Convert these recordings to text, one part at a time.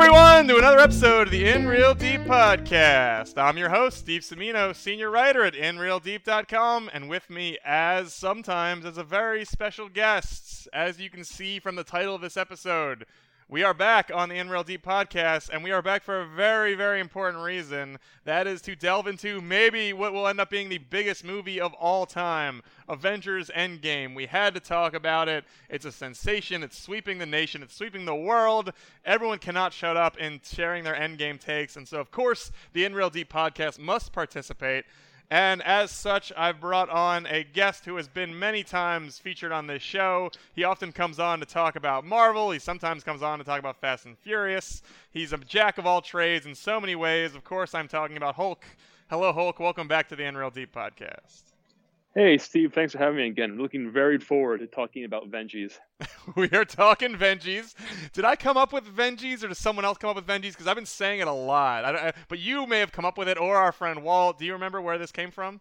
Everyone, to another episode of the In Reel Deep podcast. I'm your host, Steve Semino, senior writer at InReelDeep.com, and with me, as sometimes, as a very special guest, as you can see from the title of this episode, we are back on the In Reel Deep podcast, and we are back for a very, very important reason. That is to delve into maybe what will end up being the biggest movie of all time Avengers Endgame. We had to talk about it. It's a sensation. It's sweeping the nation, it's sweeping the world. Everyone cannot shut up in sharing their Endgame takes. And so, of course, the In Reel Deep podcast must participate. And as such, I've brought on a guest who has been many times featured on this show. He often comes on to talk about Marvel. He sometimes comes on to talk about Fast and Furious. He's a jack of all trades in so many ways. Of course, I'm talking about Hulk. Hello, Hulk. Welcome back to the Unreal Deep podcast. Hey, Steve, thanks for having me again. I'm looking very forward to talking about Vengees. we are talking Vengees. Did I come up with Vengees, or does someone else come up with Vengees? Because I've been saying it a lot. I, I, but you may have come up with it, or our friend Walt. Do you remember where this came from?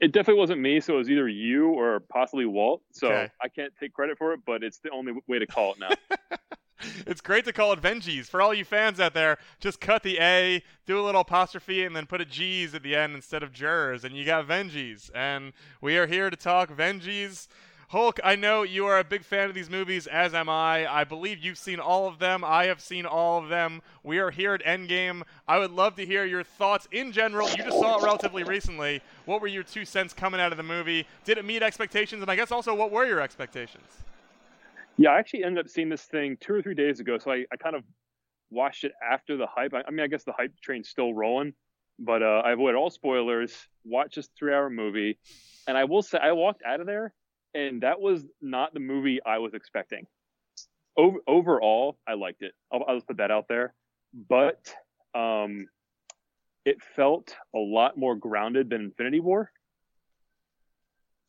It definitely wasn't me, so it was either you or possibly Walt. So okay. I can't take credit for it, but it's the only way to call it now. it's great to call it Vengees. For all you fans out there, just cut the A, do a little apostrophe, and then put a G's at the end instead of jurors, and you got Vengees. And we are here to talk Vengees. Hulk, I know you are a big fan of these movies, as am I. I believe you've seen all of them. I have seen all of them. We are here at Endgame. I would love to hear your thoughts in general. You just saw it relatively recently. What were your two cents coming out of the movie? Did it meet expectations? And I guess also, what were your expectations? Yeah, I actually ended up seeing this thing two or three days ago, so I, I kind of watched it after the hype. I, I, mean, I guess the hype train's still rolling, but uh, I avoided all spoilers. Watched this three-hour movie, and I will say I walked out of there, and that was not the movie I was expecting. Over, overall, I liked it. I'll, I'll just put that out there, but um, it felt a lot more grounded than Infinity War.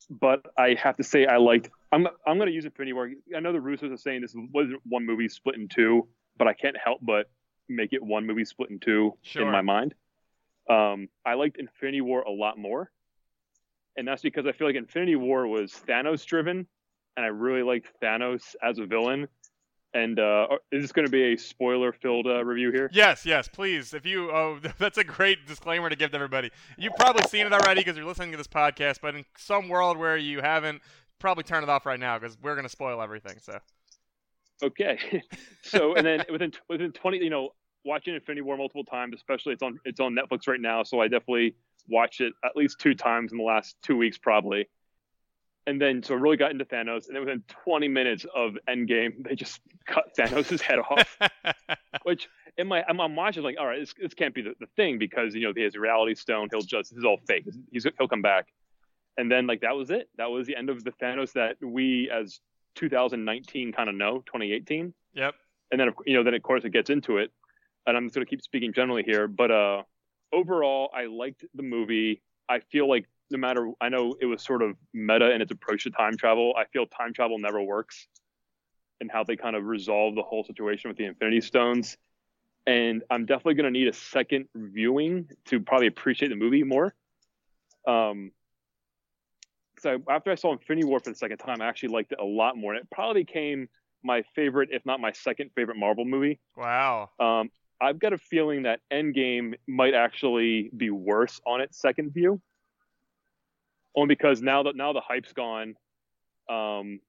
But I have to say, I liked I'm I'm going to use Infinity War. I know the Russos are saying this wasn't one movie split in two, but I can't help but make it one movie split in two sure. in my mind. Um, I liked Infinity War a lot more, and that's because I feel like Infinity War was Thanos driven, and I really liked Thanos as a villain. And uh, is this going to be a spoiler-filled uh, review here? Yes, yes, please. If you, oh, that's a great disclaimer to give to everybody. You've probably seen it already because you're listening to this podcast. But in some world where you haven't, probably turn it off right now because we're gonna spoil everything. So. Okay, so and then within within twenty, you know, watching Infinity War multiple times, especially it's on it's on Netflix right now, so I definitely watched it at least two times in the last two weeks probably. And then so I really got into Thanos, and then within 20 minutes of Endgame, they just cut Thanos' head off. Which in my I'm, I'm watching like, all right, this, this can't be the, the thing because you know he has a reality stone. He'll just this is all fake. He's, he'll come back and then like that was it. That was the end of the Thanos that we as 2019 kind of know, 2018. Yep. And then you know then of course it gets into it, and I'm just gonna keep speaking generally here, but uh, overall I liked the movie. I feel like no matter I know it was sort of meta in its approach to time travel. I feel time travel never works, and how they kind of resolve the whole situation with the Infinity Stones. And I'm definitely gonna need a second viewing to probably appreciate the movie more. Um, so after I saw Infinity War for the second time, I actually liked it a lot more. And it probably became my favorite, if not my second favorite Marvel movie. Wow. Um, I've got a feeling that Endgame might actually be worse on its second view. Only because now that now the hype's gone, um,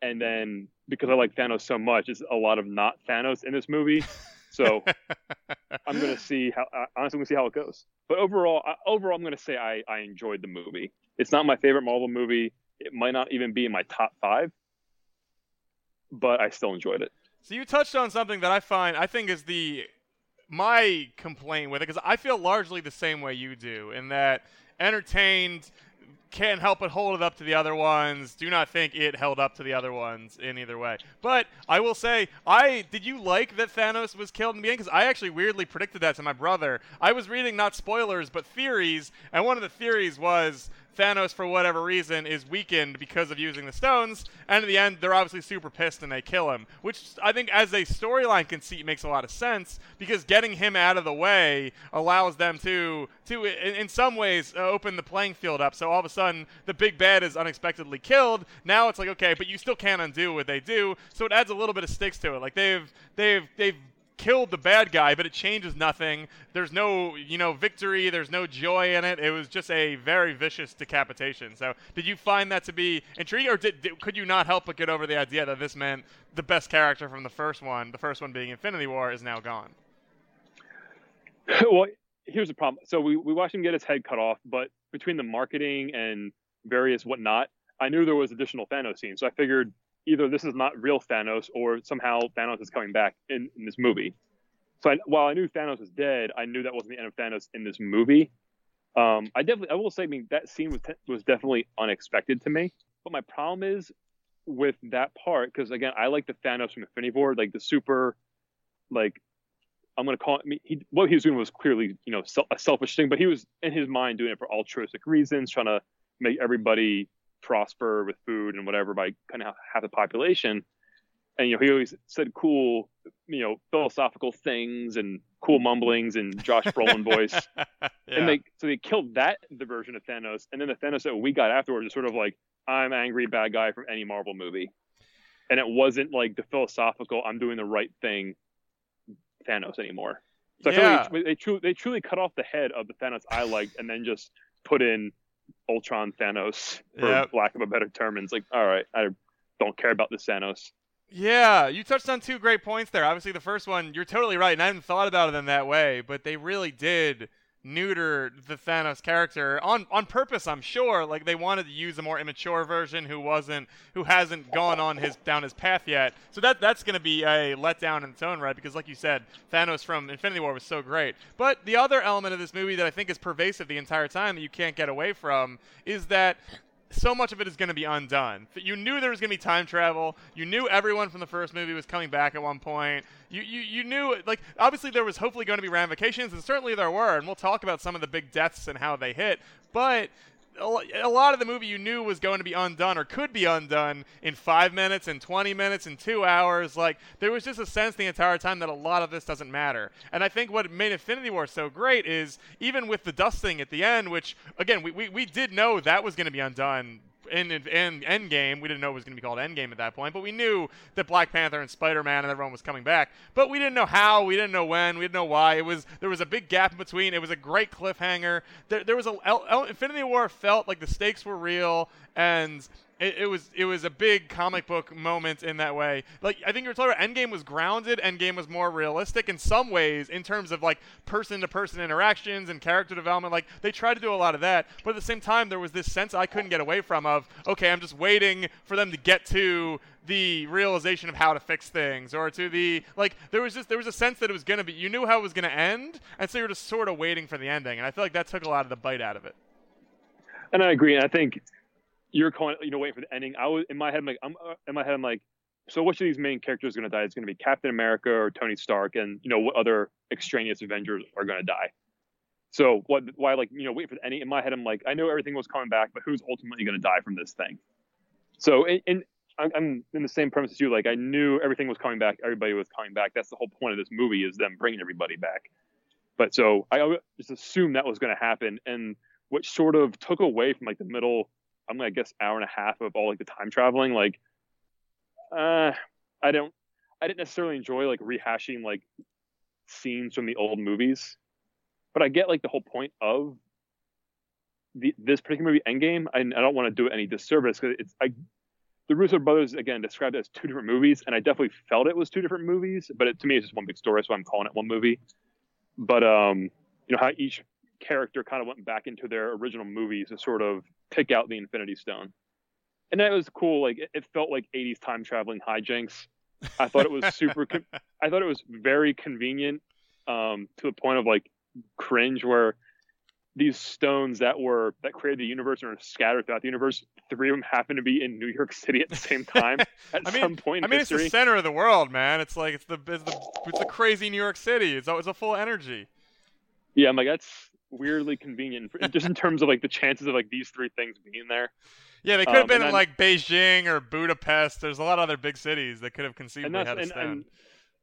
and then because I like Thanos so much, it's a lot of not Thanos in this movie. So I'm gonna see how honestly, I'm gonna see how it goes. But overall, overall, I'm gonna say I, I enjoyed the movie. It's not my favorite Marvel movie. It might not even be in my top five, but I still enjoyed it. So you touched on something that I find I think is the my complaint with it because I feel largely the same way you do in that entertained can't help but hold it up to the other ones. Do not think it held up to the other ones in either way. But I will say, I did you like that Thanos was killed in the beginning? Because I actually weirdly predicted that to my brother. I was reading not spoilers but theories, and one of the theories was Thanos, for whatever reason, is weakened because of using the stones, and in the end, they're obviously super pissed and they kill him. Which I think, as a storyline conceit, makes a lot of sense because getting him out of the way allows them to, to in, some ways, uh, open the playing field up. So all of a sudden, the big bad is unexpectedly killed. Now it's like, okay, but you still can't undo what they do. So it adds a little bit of stakes to it. Like they've they've they've killed the bad guy, but it changes nothing. There's no, you know, victory. There's no joy in it. It was just a very vicious decapitation. So, did you find that to be intriguing, or did, did, could you not help but get over the idea that this meant the best character from the first one, the first one being Infinity War, is now gone? well, here's the problem. So we, we watched him get his head cut off, but between the marketing and various whatnot, I knew there was additional Thanos scenes. So I figured either this is not real Thanos or somehow Thanos is coming back in, in this movie. So I, while I knew Thanos was dead, I knew that wasn't the end of Thanos in this movie. Um, I definitely, I will say, I mean, that scene was was definitely unexpected to me. But my problem is with that part because again, I like the Thanos from Infinity War, like the super, like I'm gonna call it. I He, what he was doing was clearly, you know, a selfish thing, but he was in his mind doing it for altruistic reasons, trying to make everybody prosper with food and whatever by kind of half the population. And you know, he always said cool, you know, philosophical things and cool mumblings and Josh Brolin voice. yeah. And they so they killed that the version of Thanos, and then the Thanos that we got afterwards is sort of like I'm angry bad guy from any Marvel movie, and it wasn't like the philosophical I'm doing the right thing Thanos anymore. So yeah. Like they, truly, they truly cut off the head of the Thanos I liked and then just put in Ultron Thanos, for yep. lack of a better term. And it's like, all right, I don't care about the Thanos. Yeah, you touched on two great points there. Obviously, the first one, you're totally right, and I hadn't thought about it in that way, but they really did – neutered the Thanos character on on purpose, I'm sure. Like they wanted to use a more immature version who wasn't who hasn't gone on his down his path yet. So that that's going to be a letdown in its own right because like you said, Thanos from Infinity War was so great. But the other element of this movie that I think is pervasive the entire time that you can't get away from is that so much of it is going to be undone. You knew there was going to be time travel. You knew everyone from the first movie was coming back at one point. You, you, you knew, like, obviously there was hopefully going to be ramifications, and certainly there were, and we'll talk about some of the big deaths and how they hit. But a lot of the movie you knew was going to be undone or could be undone in five minutes, in 20 minutes, in two hours. Like, there was just a sense the entire time that a lot of this doesn't matter. And I think what made Infinity War so great is even with the dusting at the end, which, again, we, we, we did know that was going to be undone in, in Endgame. We didn't know it was going to be called Endgame at that point, but we knew that Black Panther and Spider Man and everyone was coming back. But we didn't know how, we didn't know when, we didn't know why. It was there was a big gap in between. It was a great cliffhanger. There, there was a Infinity War felt like the stakes were real and it, it, was it was a big comic book moment in that way. Like I think you're talking about Endgame was grounded, Endgame was more realistic in some ways in terms of like person to person interactions and character development. Like they tried to do a lot of that, but at the same time there was this sense I couldn't get away from of okay, I'm just waiting for them to get to the realization of how to fix things or to the like there was just there was a sense that it was to be you knew how it was to end and so you were just sort of waiting for the ending and i feel like that took a lot of the bite out of it and i agree i think you're calling, you know, waiting for the ending. I was in my head, I'm like, I'm uh, in my head, I'm like, so which of these main characters going to die? It's going to be Captain America or Tony Stark, and you know what other extraneous Avengers are going to die. So what? Why like you know wait for the ending? In my head, I'm like, I know everything was coming back, but who's ultimately going to die from this thing? So in, I'm in the same premise as you. Like I knew everything was coming back, everybody was coming back. That's the whole point of this movie is them bringing everybody back. But so I just assumed that was going to happen, and what sort of took away from like the middle I'm gonna guess hour and a half of all like the time traveling. Like, uh, I don't, I didn't necessarily enjoy like rehashing like scenes from the old movies, but I get like the whole point of the this particular movie, Endgame. I, I don't want to do it any disservice because it's I. The Russo brothers again described it as two different movies, and I definitely felt it was two different movies. But it, to me, it's just one big story, so I'm calling it one movie. But um, you know how each character kind of went back into their original movies to sort of pick out the Infinity Stone. And that was cool. Like it, felt like 80s time traveling hijinks. I thought it was super. con- I thought it was very convenient um, to the point of like cringe, where these stones that were that created the universe and are scattered throughout the universe. Three of them happen to be in New York City at the same time at I mean, some point. I mean, history. it's the center of the world, man. It's like it's the it's the it's the crazy New York City. It's it's a full energy. Yeah, I'm like that's weirdly convenient, just in terms of like the chances of like these three things being there. Yeah, they could have um, been in then, like Beijing or Budapest. There's a lot of other big cities that could have conceivably had a and, stand. And,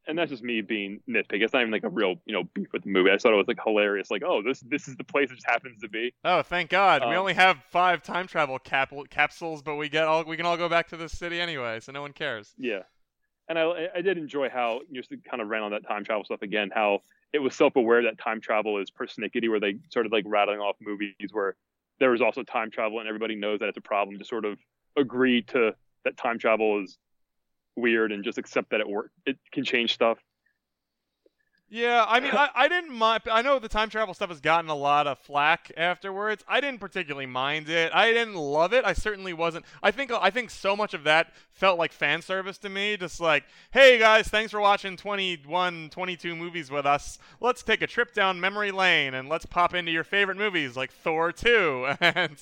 and that's just me being nitpicky. It's not even like a real, you know, beef with the movie. I thought it was like hilarious. Like, oh, this this is the place it just happens to be. Oh, thank God. Um, we only have five time travel cap- capsules, but we get all we can all go back to this city anyway, so no one cares. Yeah, and I I did enjoy how just kind of ran on that time travel stuff again. How it was self aware that time travel is persnickety, where they started like rattling off movies where there was also time travel and everybody knows that it's a problem. To sort of agree to that time travel is weird and just accept that it work it can change stuff. Yeah, I mean, I, I didn't mind. I know the time travel stuff has gotten a lot of flack afterwards. I didn't particularly mind it. I didn't love it. I certainly wasn't. I think I think so much of that felt like fan service to me. Just like, hey guys, thanks for watching 21, 22 movies with us. Let's take a trip down memory lane and let's pop into your favorite movies like Thor 2 and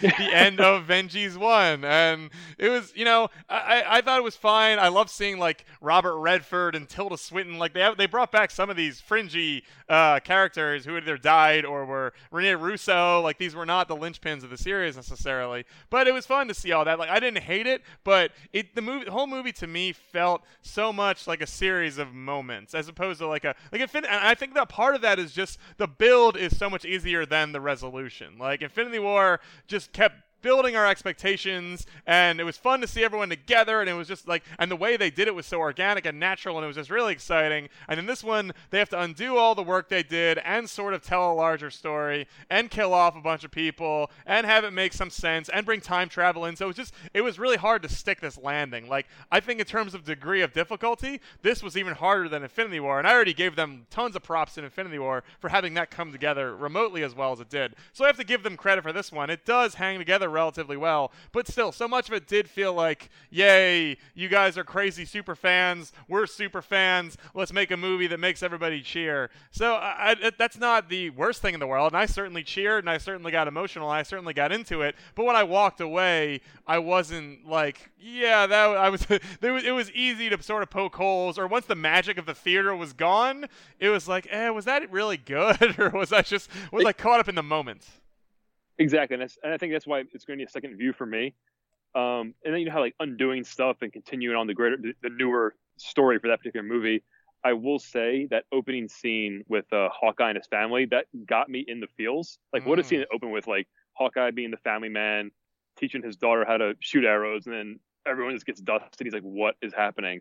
the end of Avengers 1. And it was, you know, I, I thought it was fine. I love seeing like Robert Redford and Tilda Swinton. Like they have, they brought back some of these fringy uh, characters who either died or were Rene Russo. Like these were not the linchpins of the series necessarily, but it was fun to see all that. Like I didn't hate it, but it the movie, the whole movie to me felt so much like a series of moments as opposed to like a like Infin- I think that part of that is just the build is so much easier than the resolution. Like Infinity War just kept building our expectations and it was fun to see everyone together and it was just like and the way they did it was so organic and natural and it was just really exciting. And in this one they have to undo all the work they did and sort of tell a larger story and kill off a bunch of people and have it make some sense and bring time travel in. So it was just it was really hard to stick this landing. Like i think in terms of degree of difficulty this was even harder than infinity war and i already gave them tons of props in infinity war for having that come together remotely as well as it did. So i have to give them credit for this one. It does hang together relatively well. But still, so much of it did feel like, yay, you guys are crazy super fans. We're super fans. Let's make a movie that makes everybody cheer. So I, I, that's not the worst thing in the world. And I certainly cheered and I certainly got emotional and I certainly got into it. But when I walked away, I wasn't like, yeah, that I was. it was easy to sort of poke holes. Or once the magic of the theater was gone, it was like, eh, was that really good, or was I just was I caught up in the moment? Exactly, and, and I think that's why it's going to be a second view for me. Um, and then you know how like undoing stuff and continuing on the greater, the, the, newer story for that particular movie. I will say that opening scene with uh, Hawkeye and his family that got me in the feels. Like, mm. what a scene it open with, like Hawkeye being the family man, teaching his daughter how to shoot arrows, and then everyone just gets dusted. He's like, "What is happening?"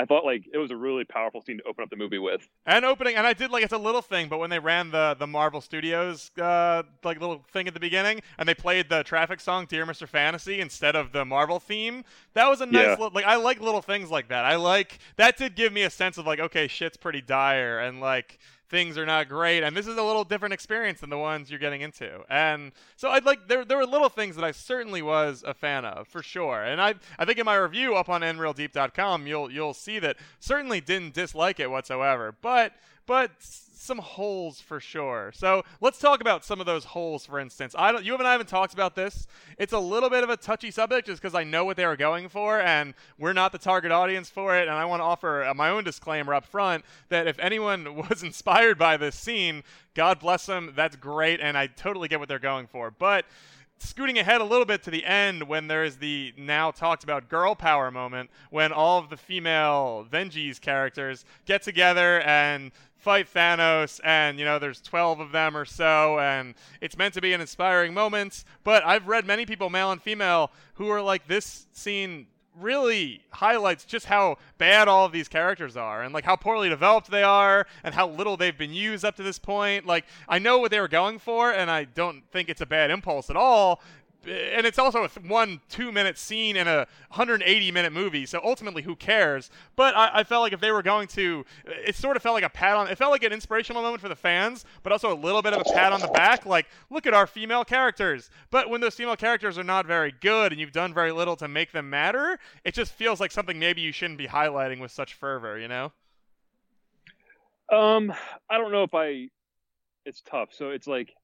I thought like it was a really powerful scene to open up the movie with. And opening, and I did like it's a little thing, but when they ran the the Marvel Studios uh, like little thing at the beginning, and they played the traffic song "Dear Mr. Fantasy" instead of the Marvel theme, that was a nice yeah. Li- like I like little things like that. I like that did give me a sense of like okay, shit's pretty dire, and like things are not great and this is a little different experience than the ones you're getting into. And so i'd like there, there were little things that i certainly was a fan of for sure. And i i think in my review up on nreeldeep.com you'll you'll see that certainly didn't dislike it whatsoever. But but some holes for sure. So let's talk about some of those holes, for instance. I don't, you and I haven't talked about this. It's a little bit of a touchy subject just because I know what they were going for, and we're not the target audience for it. And I want to offer uh, my own disclaimer up front that if anyone was inspired by this scene, God bless them. That's great, and I totally get what they're going for. But scooting ahead a little bit to the end when there's the now talked about girl power moment when all of the female Avengers characters get together and fight Thanos, and you know there's 12 of them or so, and it's meant to be an inspiring moment. But I've read many people, male and female, who are like this scene really highlights just how bad all of these characters are and like how poorly developed they are and how little they've been used up to this point. Like i know what they were going for and i don't think it's a bad impulse at all and it's also a one two minute scene in a 180 minute movie so ultimately who cares? But I, I, felt like if they were going to it sort of felt like a pat on it felt like an inspirational moment for the fans but also a little bit of a pat on the back like look at our female characters. But when those female characters are not very good and you've done very little to make them matter it just feels like something maybe you shouldn't be highlighting with such fervor you know? Um i don't know if i it's tough. So it's like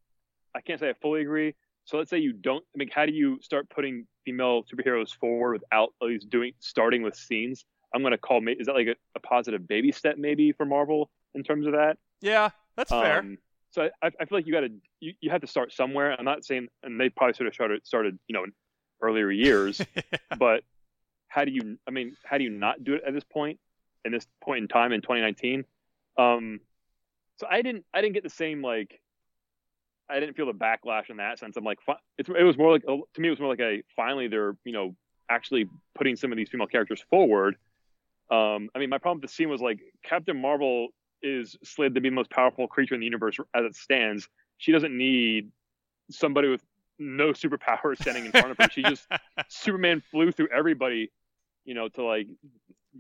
i can't say i fully agree so let's say you don't. I mean, how do you start putting female superheroes forward without at least doing starting with scenes? I'm gonna call. Me, is that like a, a positive baby step maybe for Marvel in terms of that? Yeah, that's um, fair. So I, I feel like you got to you, you have to start somewhere. I'm not saying, and they probably sort of started started you know in earlier years, yeah. but how do you? I mean, how do you not do it at this point? In this point in time in 2019, um, so I didn't I didn't get the same like I didn't feel the backlash in that sense. I'm like, it was more like to me, it was more like a finally they're you know actually putting some of these female characters forward. Um, I mean, my problem with the scene was like Captain Marvel is slated to be the most powerful creature in the universe as it stands. She doesn't need somebody with no superpowers standing in front of her. She just Superman flew through everybody, you know, to like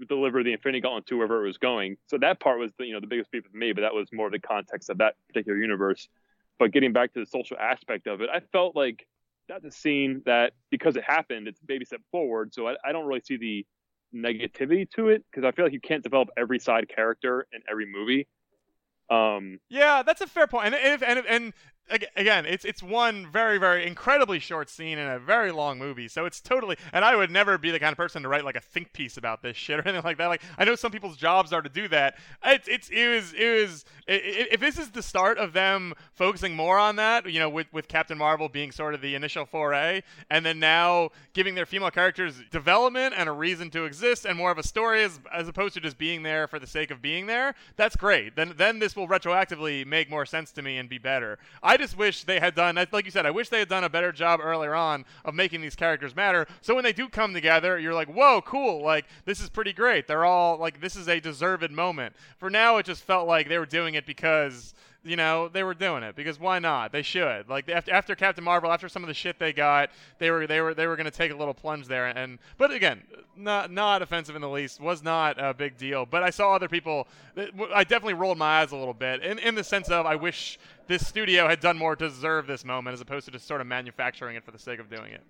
deliver the Infinity Gauntlet to wherever it was going. So that part was the you know the biggest beef with me, but that was more the context of that particular universe. But getting back to the social aspect of it, I felt like that's a scene that because it happened, it's a baby step forward. So I, I don't really see the negativity to it because I feel like you can't develop every side character in every movie. Um, yeah, that's a fair point. And if, and and again, it's it's one very very incredibly short scene in a very long movie. So it's totally and I would never be the kind of person to write like a think piece about this shit or anything like that. Like I know some people's jobs are to do that. It's it's it was it was it, if this is the start of them focusing more on that, you know, with with Captain Marvel being sort of the initial foray and then now giving their female characters development and a reason to exist and more of a story as as opposed to just being there for the sake of being there. That's great. Then then this will retroactively make more sense to me and be better. I I just wish they had done, like you said, I wish they had done a better job earlier on of making these characters matter. So when they do come together, you're like, whoa, cool. Like, this is pretty great. They're all, like, this is a deserved moment. For now, it just felt like they were doing it because you know, they were doing it because why not? They should. Like after, after Captain Marvel, after some of the shit they got, they were they were they were going to take a little plunge there. And but again, not not offensive in the least. Was not a big deal. But I saw other people. I definitely rolled my eyes a little bit in in the sense of I wish this studio had done more to deserve this moment as opposed to just sort of manufacturing it for the sake of doing it.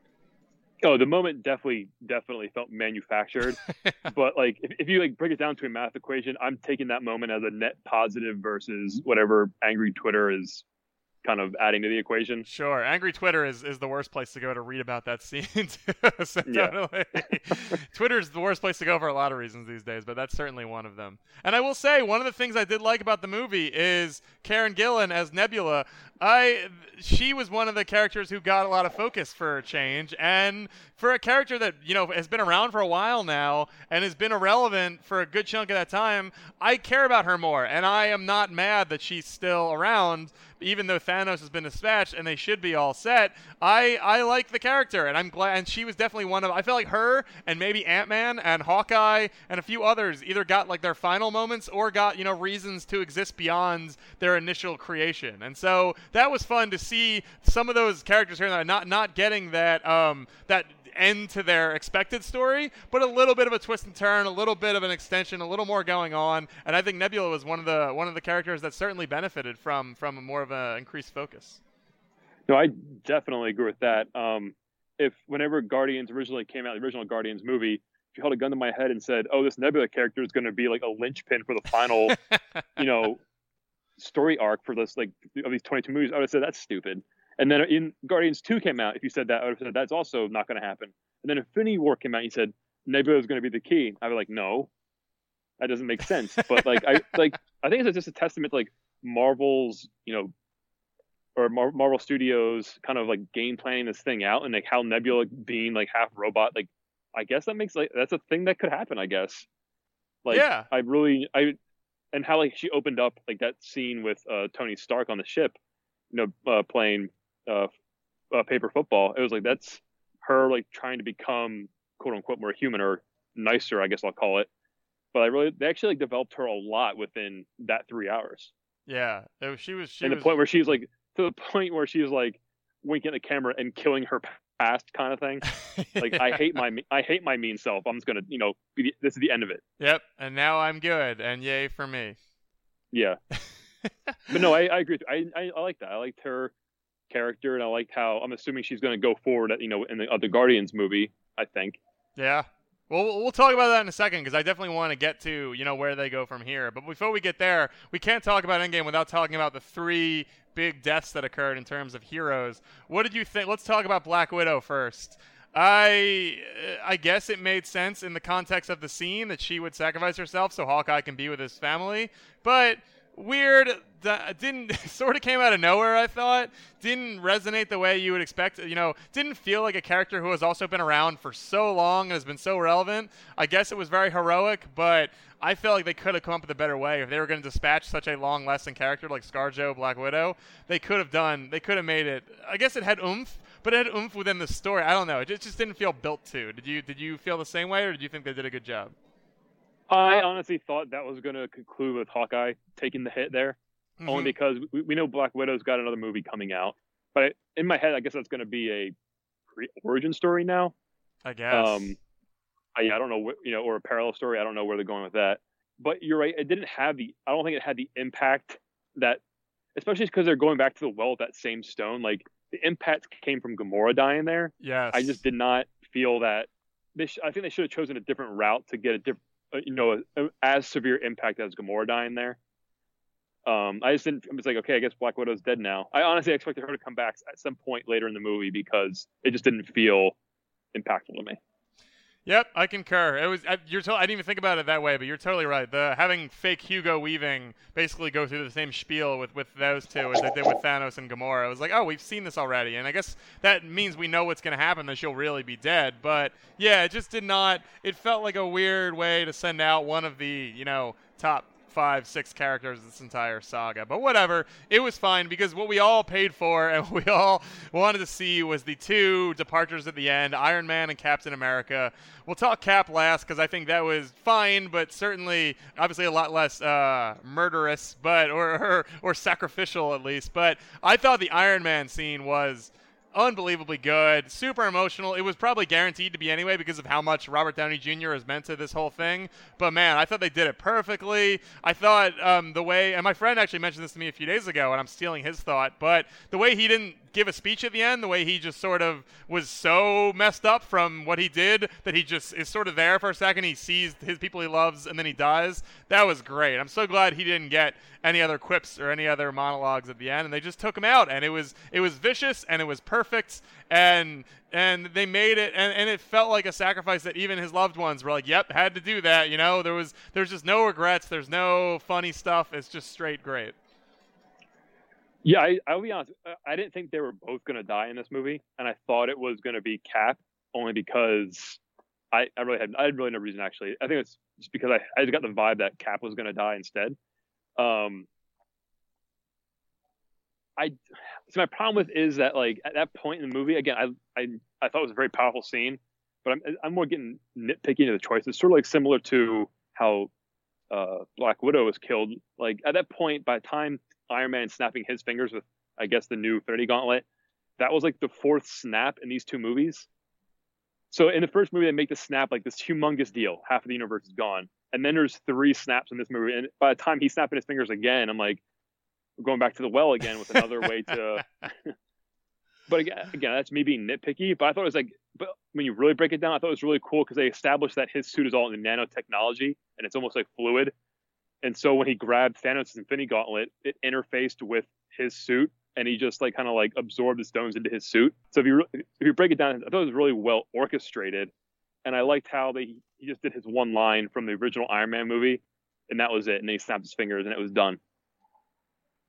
Oh, the moment definitely, definitely felt manufactured. but like, if, if, you like break it down to a math equation, I'm taking that moment as a net positive versus whatever angry Twitter is kind of adding to the equation. Sure. Angry Twitter is, is the worst place to go to read about that scene. so yeah. Twitter's the worst place to go for a lot of reasons these days, but that's certainly one of them. And I will say, one of the things I did like about the movie is Karen Gillan as Nebula. I she was one of the characters who got a lot of focus for a change, and for a character that you know has been around for a while now and has been irrelevant for a good chunk of that time, I care about her more, and I am not mad that she's still around even though Thanos has been dispatched and they should be all set, I I like the character and I'm glad. And she was definitely one of. I feel like her and maybe Ant Man and Hawkeye and a few others either got like their final moments or got you know reasons to exist beyond their initial creation. And so that was fun to see some of those characters here not not getting that um that end to their expected story, but a little bit of a twist and turn, a little bit of an extension, a little more going on. And I think Nebula was one of the one of the characters that certainly benefited from from more of an increased focus. No, I definitely agree with that. Um, if whenever Guardians originally came out, the original Guardians movie, if you held a gun to my head and said, "Oh, this Nebula character is going to be like a linchpin for the final," you know, story arc for this like of these 22 movies, I would have said that's stupid. And then in Guardians 2 came out, if you said that, I would have said that's also not going to happen. And then Infinity War came out, you said Nebula is going to be the key. I was like, no, that doesn't make sense. But like, I like, I think it's just a testament to like Marvel's, you know, or Mar- Marvel Studios kind of like game planning this thing out, and like how Nebula being like half robot, like I guess that makes like that's a thing that could happen. I guess. Like, yeah. I really I, and how like she opened up like that scene with uh, Tony Stark on the ship, you know, uh, playing uh, uh, paper football. It was like that's her like trying to become quote unquote more human or nicer, I guess I'll call it. But I really they actually like developed her a lot within that three hours. Yeah, was, she was. She and was... the point where she's like to the point where she's like winking at the camera and killing her past kind of thing. Like yeah. I hate my I hate my mean self. I'm just gonna you know the, this is the end of it. Yep, and now I'm good, and yay for me. Yeah, but no, I, I agree. I, I I like that. I liked her character, and I liked how I'm assuming she's going to go forward. At, you know, in the other Guardians movie, I think. Yeah. Well, we'll talk about that in a second because I definitely want to get to you know where they go from here. But before we get there, we can't talk about Endgame without talking about the three big deaths that occurred in terms of heroes. What did you think? Let's talk about Black Widow first. I I guess it made sense in the context of the scene that she would sacrifice herself so Hawkeye can be with his family, but weird. Didn't sort of came out of nowhere. I thought didn't resonate the way you would expect. You know, didn't feel like a character who has also been around for so long and has been so relevant. I guess it was very heroic, but I feel like they could have come up with a better way if they were going to dispatch such a long lasting character like ScarJo, Black Widow. They could have done. They could have made it. I guess it had oomph, but it had oomph within the story. I don't know. It just didn't feel built to. Did you did you feel the same way, or did you think they did a good job? I honestly thought that was going to conclude with Hawkeye taking the hit there, Mhm. only because we, we know Black Widow's got another movie coming out. But in my head, I guess that's going to be a pre- origin story now. I guess. Um, I, I don't know, what, you know, or a parallel story. I don't know where they're going with that. But you're right; it didn't have the. I don't think it had the impact that, especially because they're going back to the well with that same stone. Like the impact came from Gamora dying there. yes. I just did not feel that. They sh- I think they should have chosen a different route to get a different, you know, a, as severe impact as Gamora dying there. Um, I just didn't. I was like, okay, I guess Black Widow's dead now. I honestly expected her to come back at some point later in the movie because it just didn't feel impactful to me. Yep, I concur. It was I, you're. To, I didn't even think about it that way, but you're totally right. The having fake Hugo Weaving basically go through the same spiel with with those two as they did with Thanos and Gamora. I was like, oh, we've seen this already, and I guess that means we know what's going to happen. That she'll really be dead. But yeah, it just did not. It felt like a weird way to send out one of the you know top five, six characters this entire saga. But whatever, it was fine because what we all paid for and we all wanted to see was the two departures at the end Iron Man and Captain America. We'll talk Cap last because I think that was fine, but certainly, obviously, a lot less uh, murderous, but or, or or sacrificial at least. But I thought the Iron Man scene was unbelievably good, super emotional. It was probably guaranteed to be anyway because of how much Robert Downey Jr. has meant to this whole thing. But man, I thought they did it perfectly. I thought um, the way, and my friend actually mentioned this to me a few days ago, and I'm stealing his thought, but the way he didn't give a speech at the end, the way he just sort of was so messed up from what he did that he just is sort of there for a second. He sees his people he loves and then he dies. That was great. I'm so glad he didn't get any other quips or any other monologues at the end, and they just took him out. And it was it was vicious and it was perfect, and and they made it, and, and it felt like a sacrifice that even his loved ones were like, "Yep, had to do that." You know, there was there's just no regrets. There's no funny stuff. It's just straight great. Yeah, I, I'll be honest. I didn't think they were both going to die in this movie, and I thought it was going to be Cap only because I, I really had I had really no reason actually. I think it's just because I, I got the vibe that Cap was going to die instead. Um, I so my problem with is that like at that point in the movie again I I, I thought it was a very powerful scene, but I'm I'm more getting nitpicky into the choices. Sort of like similar to how uh, Black Widow was killed. Like at that point, by the time Iron Man snapping his fingers with I guess the new Infinity Gauntlet, that was like the fourth snap in these two movies. So in the first movie, they make the snap like this humongous deal. Half of the universe is gone, and then there's three snaps in this movie. And by the time he's snapping his fingers again, I'm like, we're going back to the well again with another way to. but again, again, that's me being nitpicky. But I thought it was like, but when you really break it down, I thought it was really cool because they established that his suit is all in nanotechnology and it's almost like fluid. And so when he grabbed Thanos' Infinity Gauntlet, it interfaced with his suit, and he just like kind of like absorbed the stones into his suit. So if you if you break it down, I thought it was really well orchestrated, and I liked how they he just did his one line from the original Iron Man movie, and that was it. And then he snapped his fingers, and it was done.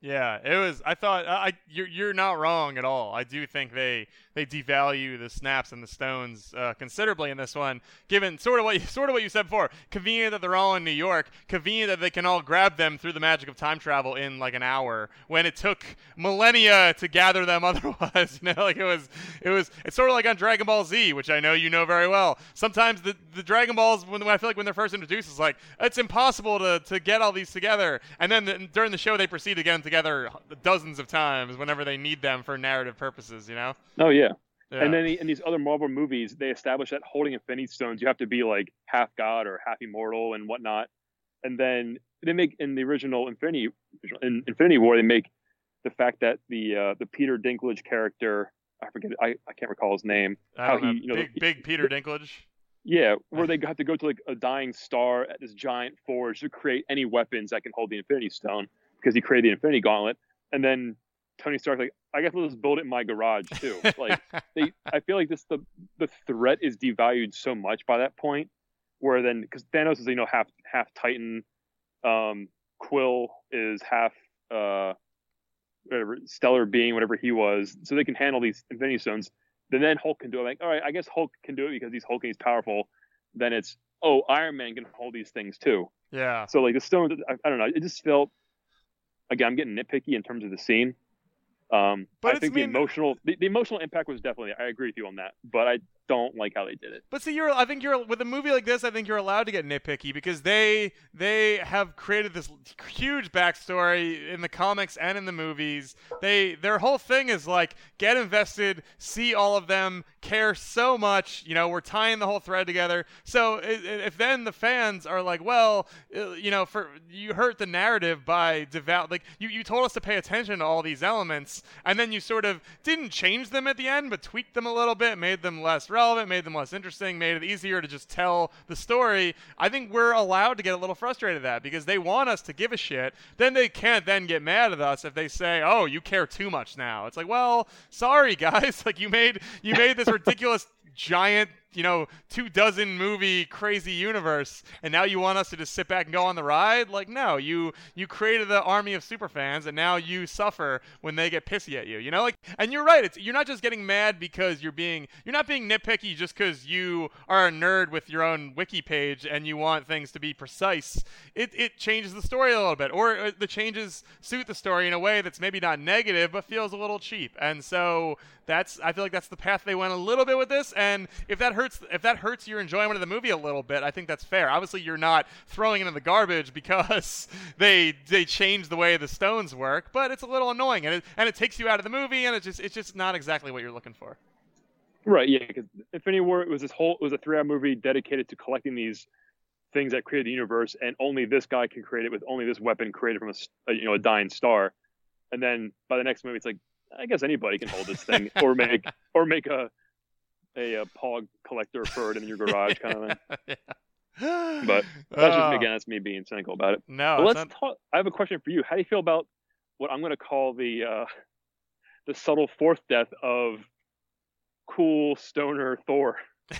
Yeah, it was. I thought I you're you're not wrong at all. I do think they they devalue the snaps and the stones uh, considerably in this one, given sort of what you, sort of what you said before. Convenient that they're all in New York. Convenient that they can all grab them through the magic of time travel in like an hour, when it took millennia to gather them otherwise. You know, like it was it was. It's sort of like on Dragon Ball Z, which I know you know very well. Sometimes the the Dragon Balls when, when I feel like when they're first introduced, it's like it's impossible to to get all these together, and then the, during the show they proceed again together dozens of times whenever they need them for narrative purposes, you know? Oh yeah. Yeah. And then in these other Marvel movies, they establish that holding Infinity Stones, you have to be like half god or half immortal and whatnot. And then they make in the original Infinity in Infinity War, they make the fact that the uh, the Peter Dinklage character, I forget, I, I can't recall his name. How know, he, you know, big, he- big Peter Dinklage. Yeah, where they have to go to like a dying star at this giant forge to create any weapons that can hold the Infinity Stone because he created the Infinity Gauntlet. And then Tony Stark like, I guess we'll just build it in my garage too. Like they, I feel like this the the threat is devalued so much by that point, where then because Thanos is you know half half Titan, um, Quill is half uh, whatever stellar being whatever he was, so they can handle these Infinity Stones. Then then Hulk can do it. Like all right, I guess Hulk can do it because he's Hulk and he's powerful. Then it's oh Iron Man can hold these things too. yeah. So like the stones, I, I don't know. It just felt again. I'm getting nitpicky in terms of the scene. Um, But I think the emotional, the, the emotional impact was definitely. I agree with you on that. But I, don't like how they did it. But see, you're I think you're with a movie like this. I think you're allowed to get nitpicky because they they have created this huge backstory in the comics and in the movies. They their whole thing is like get invested, see all of them, care so much. You know, we're tying the whole thread together. So if then the fans are like, well, uh, you know, for you hurt the narrative by devout like you you told us to pay attention to all these elements, and then you sort of didn't change them at the end, but tweaked them a little bit, made them less relevant, made them less interesting, made it easier to just tell the story. I think we're allowed to get a little frustrated at that because they want us to give a shit. Then they can't then get mad at us if they say, "Oh, you care too much now." It's like, well, sorry guys, like you made you made this ridiculous giant you know, two dozen movie crazy universe, and now you want us to just sit back and go on the ride? Like, no, you you created the army of super fans, and now you suffer when they get pissy at you. You know, like, and you're right. It's you're not just getting mad because you're being you're not being nitpicky just because you are a nerd with your own wiki page and you want things to be precise. It it changes the story a little bit, or uh, the changes suit the story in a way that's maybe not negative but feels a little cheap. And so that's I feel like that's the path they went a little bit with this. And if that hurts hurts if that hurts your enjoyment of the movie a little bit, I think that's fair. Obviously, you're not throwing it in the garbage because they they changed the way the stones work, but it's a little annoying and it and it takes you out of the movie and it's just it's just not exactly what you're looking for. Right. Yeah. Because Infinity War it was this whole it was a three hour movie dedicated to collecting these things that create the universe, and only this guy can create it with only this weapon created from a, a you know a dying star. And then by the next movie, it's like I guess anybody can hold this thing or make or make a a, a pog collector it in your garage kind of thing. yeah. But that's just uh, again, that's me being cynical about it. No, but let's not... talk. I have a question for you. How do you feel about what I'm going to call the uh, the subtle fourth death of cool stoner Thor?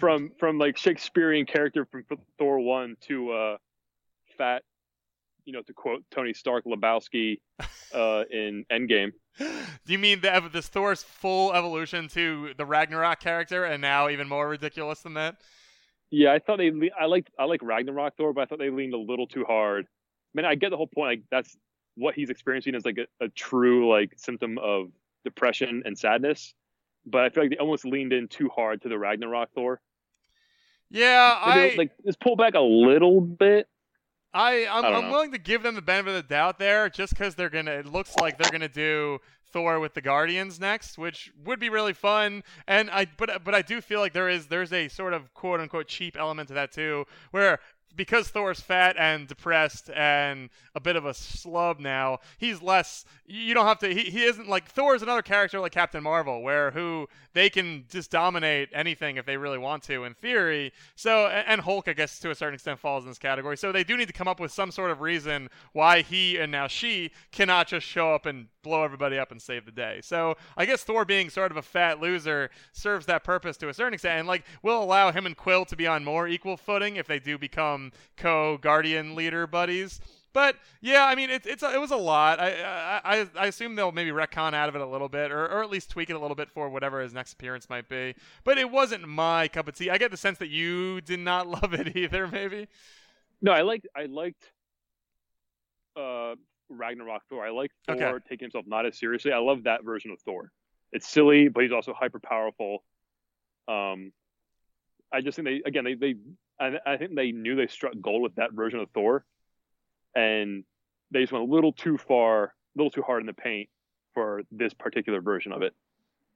from from like Shakespearean character from Thor one to uh, fat you know, to quote Tony Stark, Lebowski uh, in Endgame. Do you mean the this Thor's full evolution to the Ragnarok character, and now even more ridiculous than that? Yeah, I thought they. I like I like Ragnarok Thor, but I thought they leaned a little too hard. I mean, I get the whole point. Like that's what he's experiencing is like a, a true like symptom of depression and sadness. But I feel like they almost leaned in too hard to the Ragnarok Thor. Yeah, Maybe I like just pull back a little bit. I I'm, I am willing to give them the benefit of the doubt there, just because they're gonna. It looks like they're gonna do Thor with the Guardians next, which would be really fun. And I but but I do feel like there is there's a sort of quote unquote cheap element to that too, where because Thor's fat and depressed and a bit of a slub now, he's less. You don't have to. He, he isn't like Thor is another character like Captain Marvel, where who they can just dominate anything if they really want to, in theory. So and Hulk, I guess to a certain extent, falls in this category. So they do need to come up with some sort of reason why he and now she cannot just show up and blow everybody up and save the day. So I guess Thor being sort of a fat loser serves that purpose to a certain extent, and like will allow him and Quill to be on more equal footing if they do become co-guardian leader buddies. But yeah, I mean, it's it's it was a lot. I, I I assume they'll maybe retcon out of it a little bit, or, or at least tweak it a little bit for whatever his next appearance might be. But it wasn't my cup of tea. I get the sense that you did not love it either. Maybe. No, I liked I liked uh, Ragnarok Thor. I like Thor okay. taking himself not as seriously. I love that version of Thor. It's silly, but he's also hyper powerful. Um, I just think they again they they I, I think they knew they struck gold with that version of Thor, and they just went a little too far, a little too hard in the paint for this particular version of it.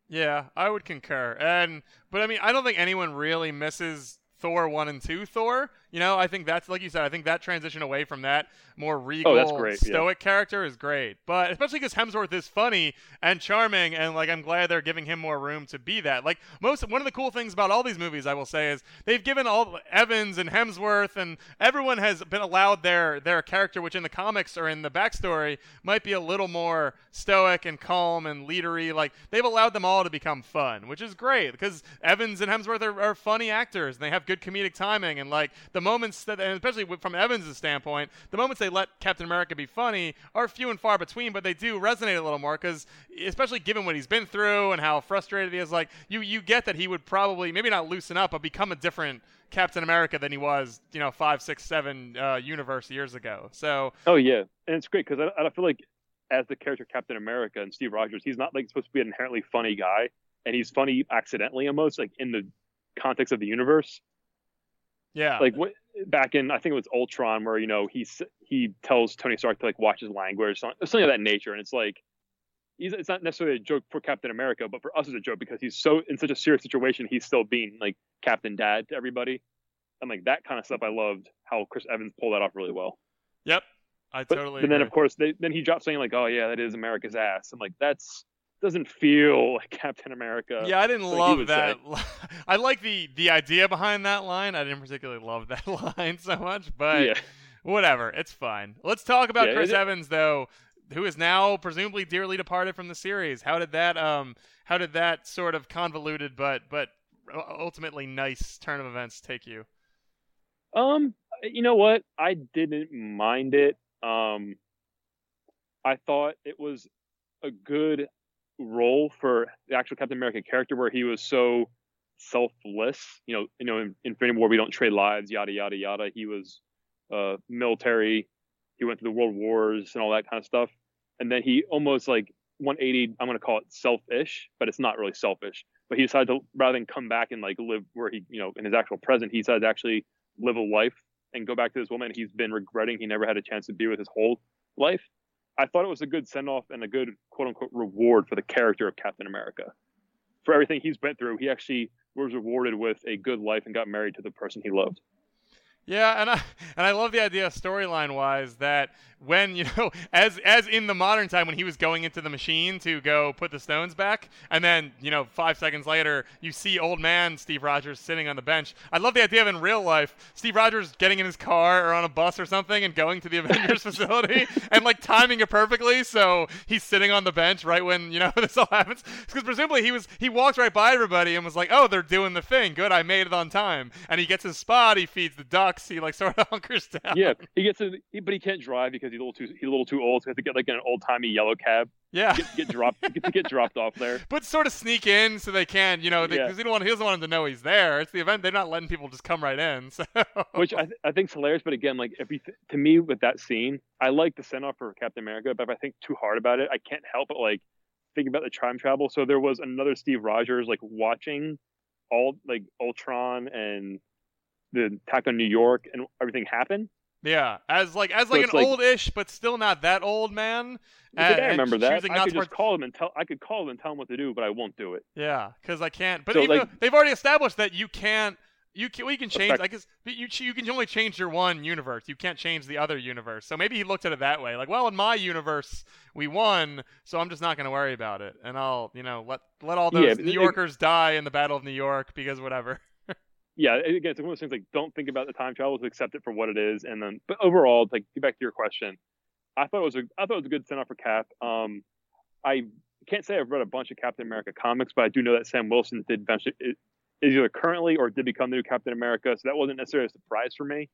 Yeah, I would concur. And but I mean, I don't think anyone really misses Thor 1 and 2 Thor. You know, I think that's like you said. I think that transition away from that more regal, oh, great, stoic yeah. character is great. But especially because Hemsworth is funny and charming, and like I'm glad they're giving him more room to be that. Like most, one of the cool things about all these movies, I will say, is they've given all Evans and Hemsworth and everyone has been allowed their their character, which in the comics or in the backstory might be a little more stoic and calm and leadery. Like they've allowed them all to become fun, which is great because Evans and Hemsworth are, are funny actors and they have good comedic timing and like the moments that, and especially from Evans' standpoint, the moments they let Captain America be funny are few and far between, but they do resonate a little more because, especially given what he's been through and how frustrated he is, like you you get that he would probably maybe not loosen up, but become a different Captain America than he was, you know, five, six, seven uh, universe years ago. So. Oh yeah, and it's great because I, I feel like as the character Captain America and Steve Rogers, he's not like supposed to be an inherently funny guy and he's funny accidentally almost like in the context of the universe. Yeah. Like what back in I think it was Ultron where you know he he tells Tony Stark to like watch his language, something, something of that nature, and it's like he's it's not necessarily a joke for Captain America, but for us it's a joke because he's so in such a serious situation, he's still being like Captain Dad to everybody. And like that kind of stuff, I loved how Chris Evans pulled that off really well. Yep, I but, totally. But then of course they, then he drops saying like, "Oh yeah, that is America's ass." I'm like, that's doesn't feel like Captain America. Yeah, I didn't love that. I like the the idea behind that line. I didn't particularly love that line so much, but yeah. whatever, it's fine. Let's talk about yeah, Chris Evans though, who is now presumably dearly departed from the series. How did that um how did that sort of convoluted but but ultimately nice turn of events take you? Um, you know what? I didn't mind it. Um, I thought it was a good role for the actual Captain America character, where he was so selfless. You know, you know, in Infinity War we don't trade lives, yada yada yada. He was uh, military. He went through the world wars and all that kind of stuff. And then he almost like 180. I'm to call it selfish, but it's not really selfish. But he decided to rather than come back and like live where he, you know, in his actual present, he decided to actually live a life and go back to this woman he's been regretting he never had a chance to be with his whole life. I thought it was a good send off and a good quote unquote reward for the character of Captain America. For everything he's been through, he actually was rewarded with a good life and got married to the person he loved. Yeah, and I and I love the idea storyline wise that when you know as as in the modern time when he was going into the machine to go put the stones back and then you know 5 seconds later you see old man Steve Rogers sitting on the bench. I love the idea of in real life Steve Rogers getting in his car or on a bus or something and going to the Avengers facility and like timing it perfectly so he's sitting on the bench right when you know this all happens. Because presumably he was he walked right by everybody and was like oh they're doing the thing. Good I made it on time. And he gets his spot he feeds the he like sort of hunkers down yeah he gets in, but he can't drive because he's a little too he's a little too old, so he has to get like an old timey yellow cab. Yeah, get, get dropped get, get dropped off there. But sort of sneak in so they can, you know, because yeah. he don't want he doesn't want him to know he's there. It's the event; they're not letting people just come right in. So. Which I, th- I think's hilarious. But again, like if you th- to me with that scene, I like the send off for Captain America, but if I think too hard about it, I can't help but like think about the time travel. So there was another Steve Rogers like watching all like Ultron and the attack on New York and everything happen. Yeah, as like as like so an like, old-ish, but still not that old man. And, I remember that. I could just call him and tell. I could call him and tell him what to do, but I won't do it. Yeah, because I can't. But so, even like, they've already established that you can't. You can, well, you can change. Effect. I guess you you can only change your one universe. You can't change the other universe. So maybe he looked at it that way, like, well, in my universe we won, so I'm just not going to worry about it, and I'll you know let let all those yeah, New Yorkers it, die in the Battle of New York because whatever yeah, again, it's one of those things like don't think about the time travel, accept it for what it is, and then. But overall, like get back to your question, I thought it was a I thought it was a good send off for Cap. Um, I can't say I've read a bunch of Captain America comics, but I do know that Sam Wilson did eventually is either currently or did become the new Captain America, so that wasn't necessarily a surprise for me.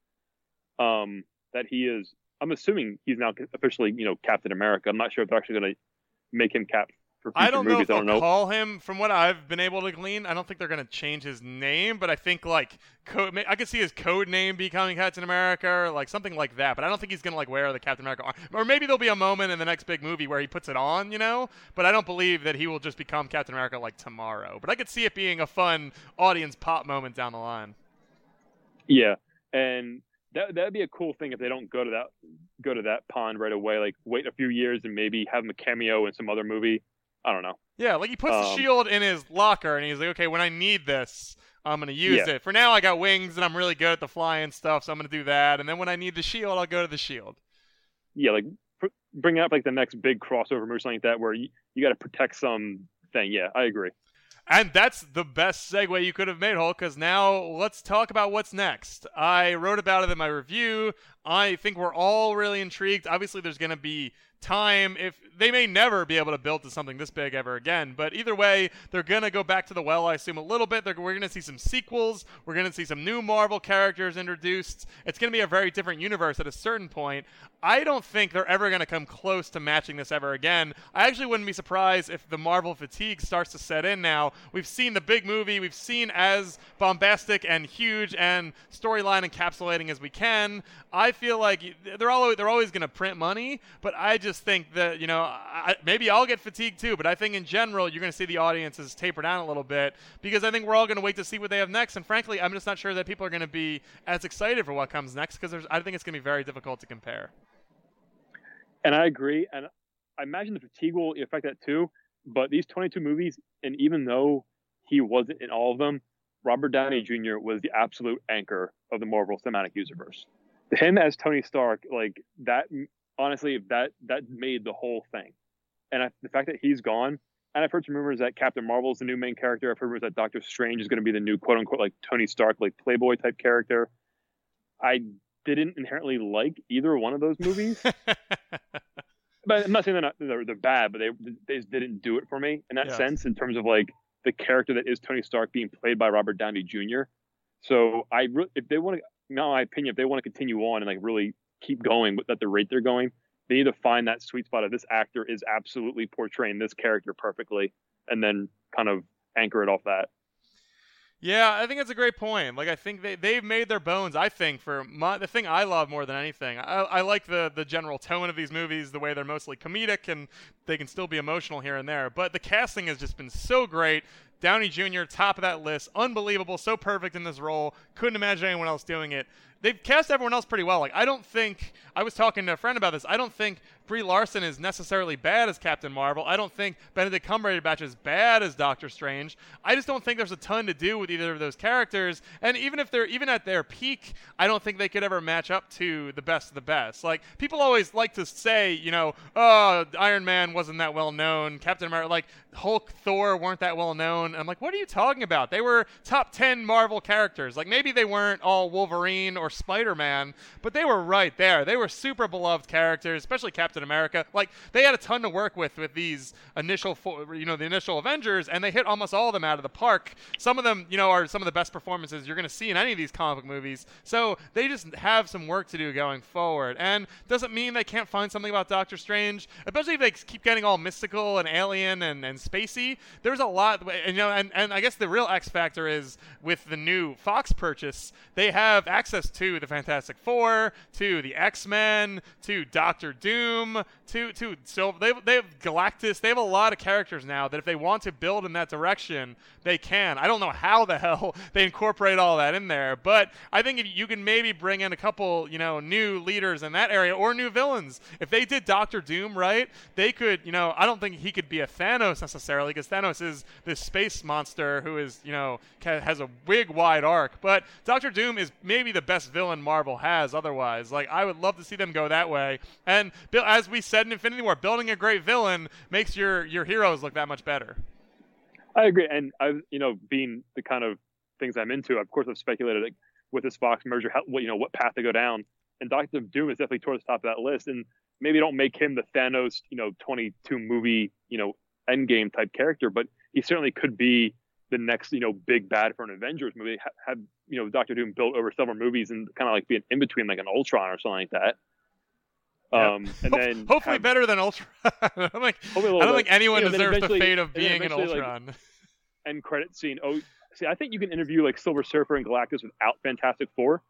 Um, that he is. I'm assuming he's now officially, you know, Captain America. I'm not sure if they're actually going to make him Cap I don't movies. know if they'll call him. From what I've been able to glean, I don't think they're going to change his name. But I think like code, I could see his code name becoming Captain America, or like something like that. But I don't think he's going to like wear the Captain America. Arm. Or maybe there'll be a moment in the next big movie where he puts it on, you know. But I don't believe that he will just become Captain America like tomorrow. But I could see it being a fun audience pop moment down the line. Yeah, and that that'd be a cool thing if they don't go to that go to that pond right away. Like wait a few years and maybe have him a cameo in some other movie. I don't know. Yeah, like he puts um, the shield in his locker and he's like, okay, when I need this, I'm gonna use yeah. it. For now, I got wings and I'm really good at the flying stuff, so I'm gonna do that. And then when I need the shield, I'll go to the shield. Yeah, like bring up like the next big crossover movie, something like that, where you, you got to protect some thing. Yeah, I agree. And that's the best segue you could have made, Hulk, because now let's talk about what's next. I wrote about it in my review. I think we're all really intrigued. Obviously, there's going to be time. If they may never be able to build to something this big ever again but either way they're gonna go back to the well i assume a little bit. They're, we're gonna see some sequels. We're gonna see some new marvel characters introduced. It's gonna be a very different universe at a certain point. I don't think they're ever gonna come close to matching this ever again. I actually wouldn't be surprised if the marvel fatigue starts to set in now. We've seen the big movie. We've seen as bombastic and huge and storyline encapsulating as we can. I feel like they're all they're always going to print money, but I just think that you know I, maybe I'll get fatigued too. But I think in general you're going to see the audiences taper down a little bit because I think we're all going to wait to see what they have next. And frankly, I'm just not sure that people are going to be as excited for what comes next because I think it's going to be very difficult to compare. And I agree, and I imagine the fatigue will affect that too. But these 22 movies, and even though he wasn't in all of them, Robert Downey Jr. was the absolute anchor of the Marvel Cinematic Universe. Him as Tony Stark, like that, honestly, that that made the whole thing. And I, the fact that he's gone, and I've heard some rumors that Captain Marvel is the new main character. I've heard rumors that Doctor Strange is going to be the new quote unquote like Tony Stark, like Playboy type character. I didn't inherently like either one of those movies. but I'm not saying they're not they're, they're bad, but they they just didn't do it for me in that sense in terms of like the character that is Tony Stark being played by Robert Downey Jr. So I re- if they want to, in my opinion, if they want to continue on and like really keep going at the rate they're going, they need to find that sweet spot of this actor is absolutely portraying this character perfectly, and then kind of anchor it off that. Yeah, I think that's a great point. Like, I think they they've made their bones. I think for my, the thing I love more than anything, I, I like the the general tone of these movies, the way they're mostly comedic and they can still be emotional here and there. But the casting has just been so great. Downey Jr. top of that list, unbelievable, so perfect in this role. Couldn't imagine anyone else doing it they've cast everyone else pretty well. Like I don't think I was talking to a friend about this. I don't think Brie Larson is necessarily bad as Captain Marvel. I don't think Benedict Cumberbatch is bad as Doctor Strange. I just don't think there's a ton to do with either of those characters. And even if they're even at their peak, I don't think they could ever match up to the best of the best. Like people always like to say, you know, oh, Iron Man wasn't that well known. Captain America, like Hulk, Thor weren't that well known. I'm like, what are you talking about? They were top 10 Marvel characters. Like maybe they weren't all Wolverine or Spider-Man, but they were right there. They were super beloved characters, especially Captain America. Like they had a ton to work with with these initial, you know, the initial Avengers, and they hit almost all of them out of the park. Some of them, you know, are some of the best performances you're going to see in any of these comic movies. So they just have some work to do going forward, and doesn't mean they can't find something about Doctor Strange, especially if they keep getting all mystical and alien and, and spacey. There's a lot, and, you know, and, and I guess the real X factor is with the new Fox purchase, they have access to to the Fantastic Four, to the X Men, to Doctor Doom, to to so they they have Galactus. They have a lot of characters now that if they want to build in that direction, they can. I don't know how the hell they incorporate all that in there, but I think if you can maybe bring in a couple, you know, new leaders in that area or new villains. If they did Doctor Doom right, they could, you know, I don't think he could be a Thanos necessarily because Thanos is this space monster who is, you know, has a big wide arc, but Doctor Doom is maybe the best villain Marvel has otherwise. Like I would love to see them go that way. And as we said in Infinity War, building a great villain makes your your heroes look that much better. I agree, and I've you know being the kind of things I'm into, of course I've speculated like, with this Fox merger, how, what you know what path to go down, and Doctor Doom is definitely towards the top of that list, and maybe don't make him the Thanos you know 22 movie you know Endgame type character, but he certainly could be the next you know big bad for an Avengers movie. Have you know Doctor Doom built over several movies and kind of like being in between like an Ultron or something like that. Um, and then hopefully have, better than Ultron. I'm like, I don't think anyone you know, deserves the fate of being an Ultron. Like, end credit scene. Oh, see, I think you can interview like Silver Surfer and Galactus without Fantastic Four,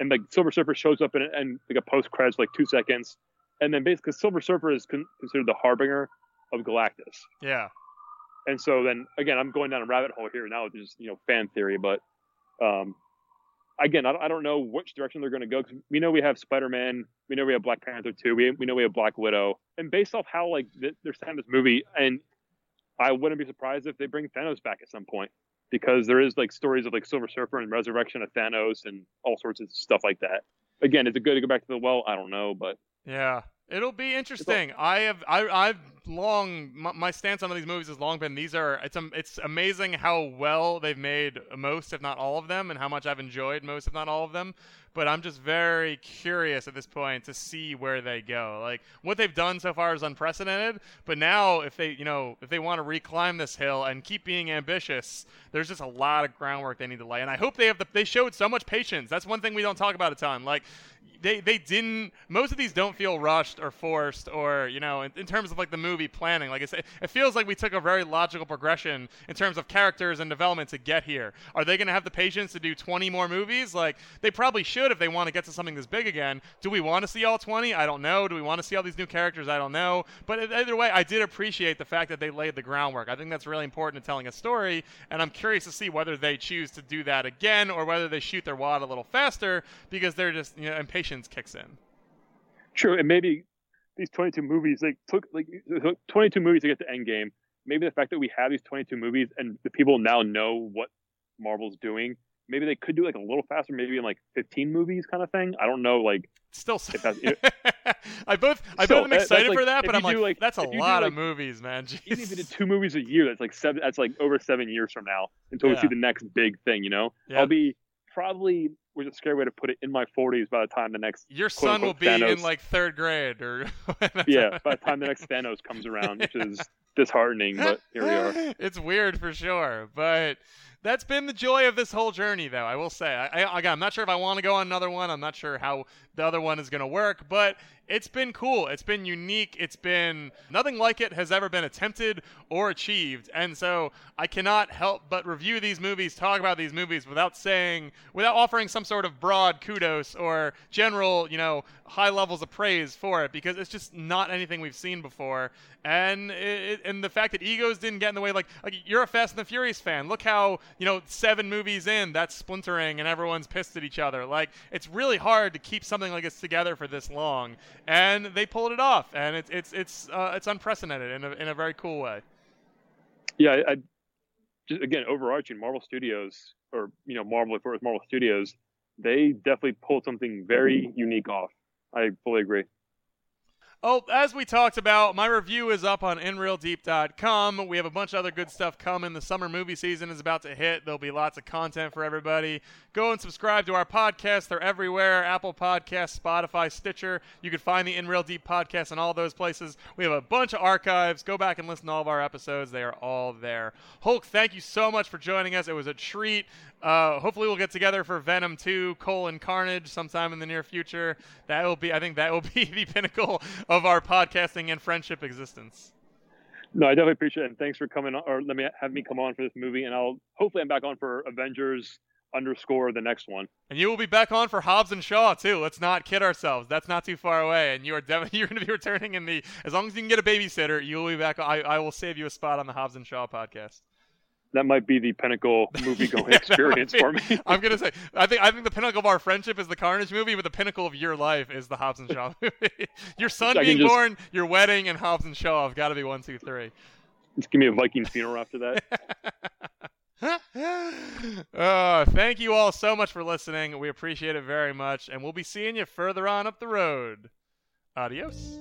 and like Silver Surfer shows up in and like a post credits like two seconds, and then basically Silver Surfer is con- considered the harbinger of Galactus. Yeah. And so then again, I'm going down a rabbit hole here now with just you know fan theory, but um, again, I don't know which direction they're going to go. Cause we know we have Spider Man, we know we have Black Panther two, we we know we have Black Widow, and based off how like they're setting this movie, and I wouldn't be surprised if they bring Thanos back at some point because there is like stories of like Silver Surfer and resurrection of Thanos and all sorts of stuff like that. Again, is it good to go back to the well? I don't know, but yeah, it'll be interesting. I have I I've long my, my, stance on these movies has long been these are it's um, it's amazing how well they've made most if not all of them and how much I've enjoyed most if not all of them but I'm just very curious at this point to see where they go like what they've done so far is unprecedented but now if they you know if they want to reclimb this hill and keep being ambitious there's just a lot of groundwork they need to lay and I hope they have the, they showed so much patience that's one thing we don't talk about a ton like they they didn't most of these don't feel rushed or forced or you know in, in terms of like the movie planning. Like I said, it feels like we took a very logical progression in terms of characters and development to get here. Are they going to have the patience to do 20 more movies? Like they probably should if they want to get to something this big again. Do we want to see all 20? I don't know. Do we want to see all these new characters? I don't know. But either way, I did appreciate the fact that they laid the groundwork. I think that's really important in telling a story, and I'm curious to see whether they choose to do that again or whether they shoot their wad a little faster because they're just you know impatience kicks in. True, and maybe these 22 movies like took like 22 movies to get to Endgame. Maybe the fact that we have these 22 movies and the people now know what Marvel's doing. Maybe they could do like a little faster, maybe in like 15 movies kind of thing. I don't know, like still. I both I both am excited like, for that, but I'm like, like, that's a lot do, of movies, man. Jeez. Even if you did two movies a year, that's like seven. That's like over seven years from now until yeah. we see the next big thing. You know, yeah. I'll be probably was a scary way to put it in my 40s by the time the next your son will be Thanos, in like third grade or yeah by the time the next Thanos comes around which is disheartening but here we are it's weird for sure but that's been the joy of this whole journey, though. I will say. I, I, again, I'm not sure if I want to go on another one. I'm not sure how the other one is going to work, but it's been cool. It's been unique. It's been nothing like it has ever been attempted or achieved. And so I cannot help but review these movies, talk about these movies without saying, without offering some sort of broad kudos or general, you know, high levels of praise for it because it's just not anything we've seen before. And it, and the fact that egos didn't get in the way, like, like you're a Fast and the Furious fan. Look how you know seven movies in that's splintering and everyone's pissed at each other. Like it's really hard to keep something like this together for this long and they pulled it off, and it's it's it's uh, it's unprecedented in a in a very cool way. Yeah, I, I just again overarching Marvel Studios or you know Marvel if it was Marvel Studios, they definitely pulled something very unique off. I fully agree. Oh, as we talked about, my review is up on InReelDeep.com. We have a bunch of other good stuff coming. The summer movie season is about to hit. There'll be lots of content for everybody. Go and subscribe to our podcast. They're everywhere Apple Podcasts, Spotify, Stitcher. You can find the In Reel Deep podcast in all those places. We have a bunch of archives. Go back and listen to all of our episodes. They are all there. Hulk, thank you so much for joining us. It was a treat. Uh, hopefully, we'll get together for Venom 2, Cole, and Carnage sometime in the near future. That will be, I think, that will be the pinnacle of our podcasting and friendship existence. No, I definitely appreciate it. And thanks for coming on, or let me have me come on for this movie. And I'll hopefully I'm back on for Avengers underscore the next one. And you will be back on for Hobbs and Shaw too. Let's not kid ourselves. That's not too far away. And you are definitely you're going to be returning in the as long as you can get a babysitter, you will be back. I, I will save you a spot on the Hobbs and Shaw podcast that might be the pinnacle movie going yeah, experience for me. I'm gonna say I think I think the pinnacle of our friendship is the Carnage movie, but the pinnacle of your life is the Hobbs and Shaw movie. your son being just, born, your wedding, and Hobbs and Shaw have got to be one, two, three. Just give me a Viking funeral after that. uh, thank you all so much for listening. We appreciate it very much, and we'll be seeing you further on up the road. Adios.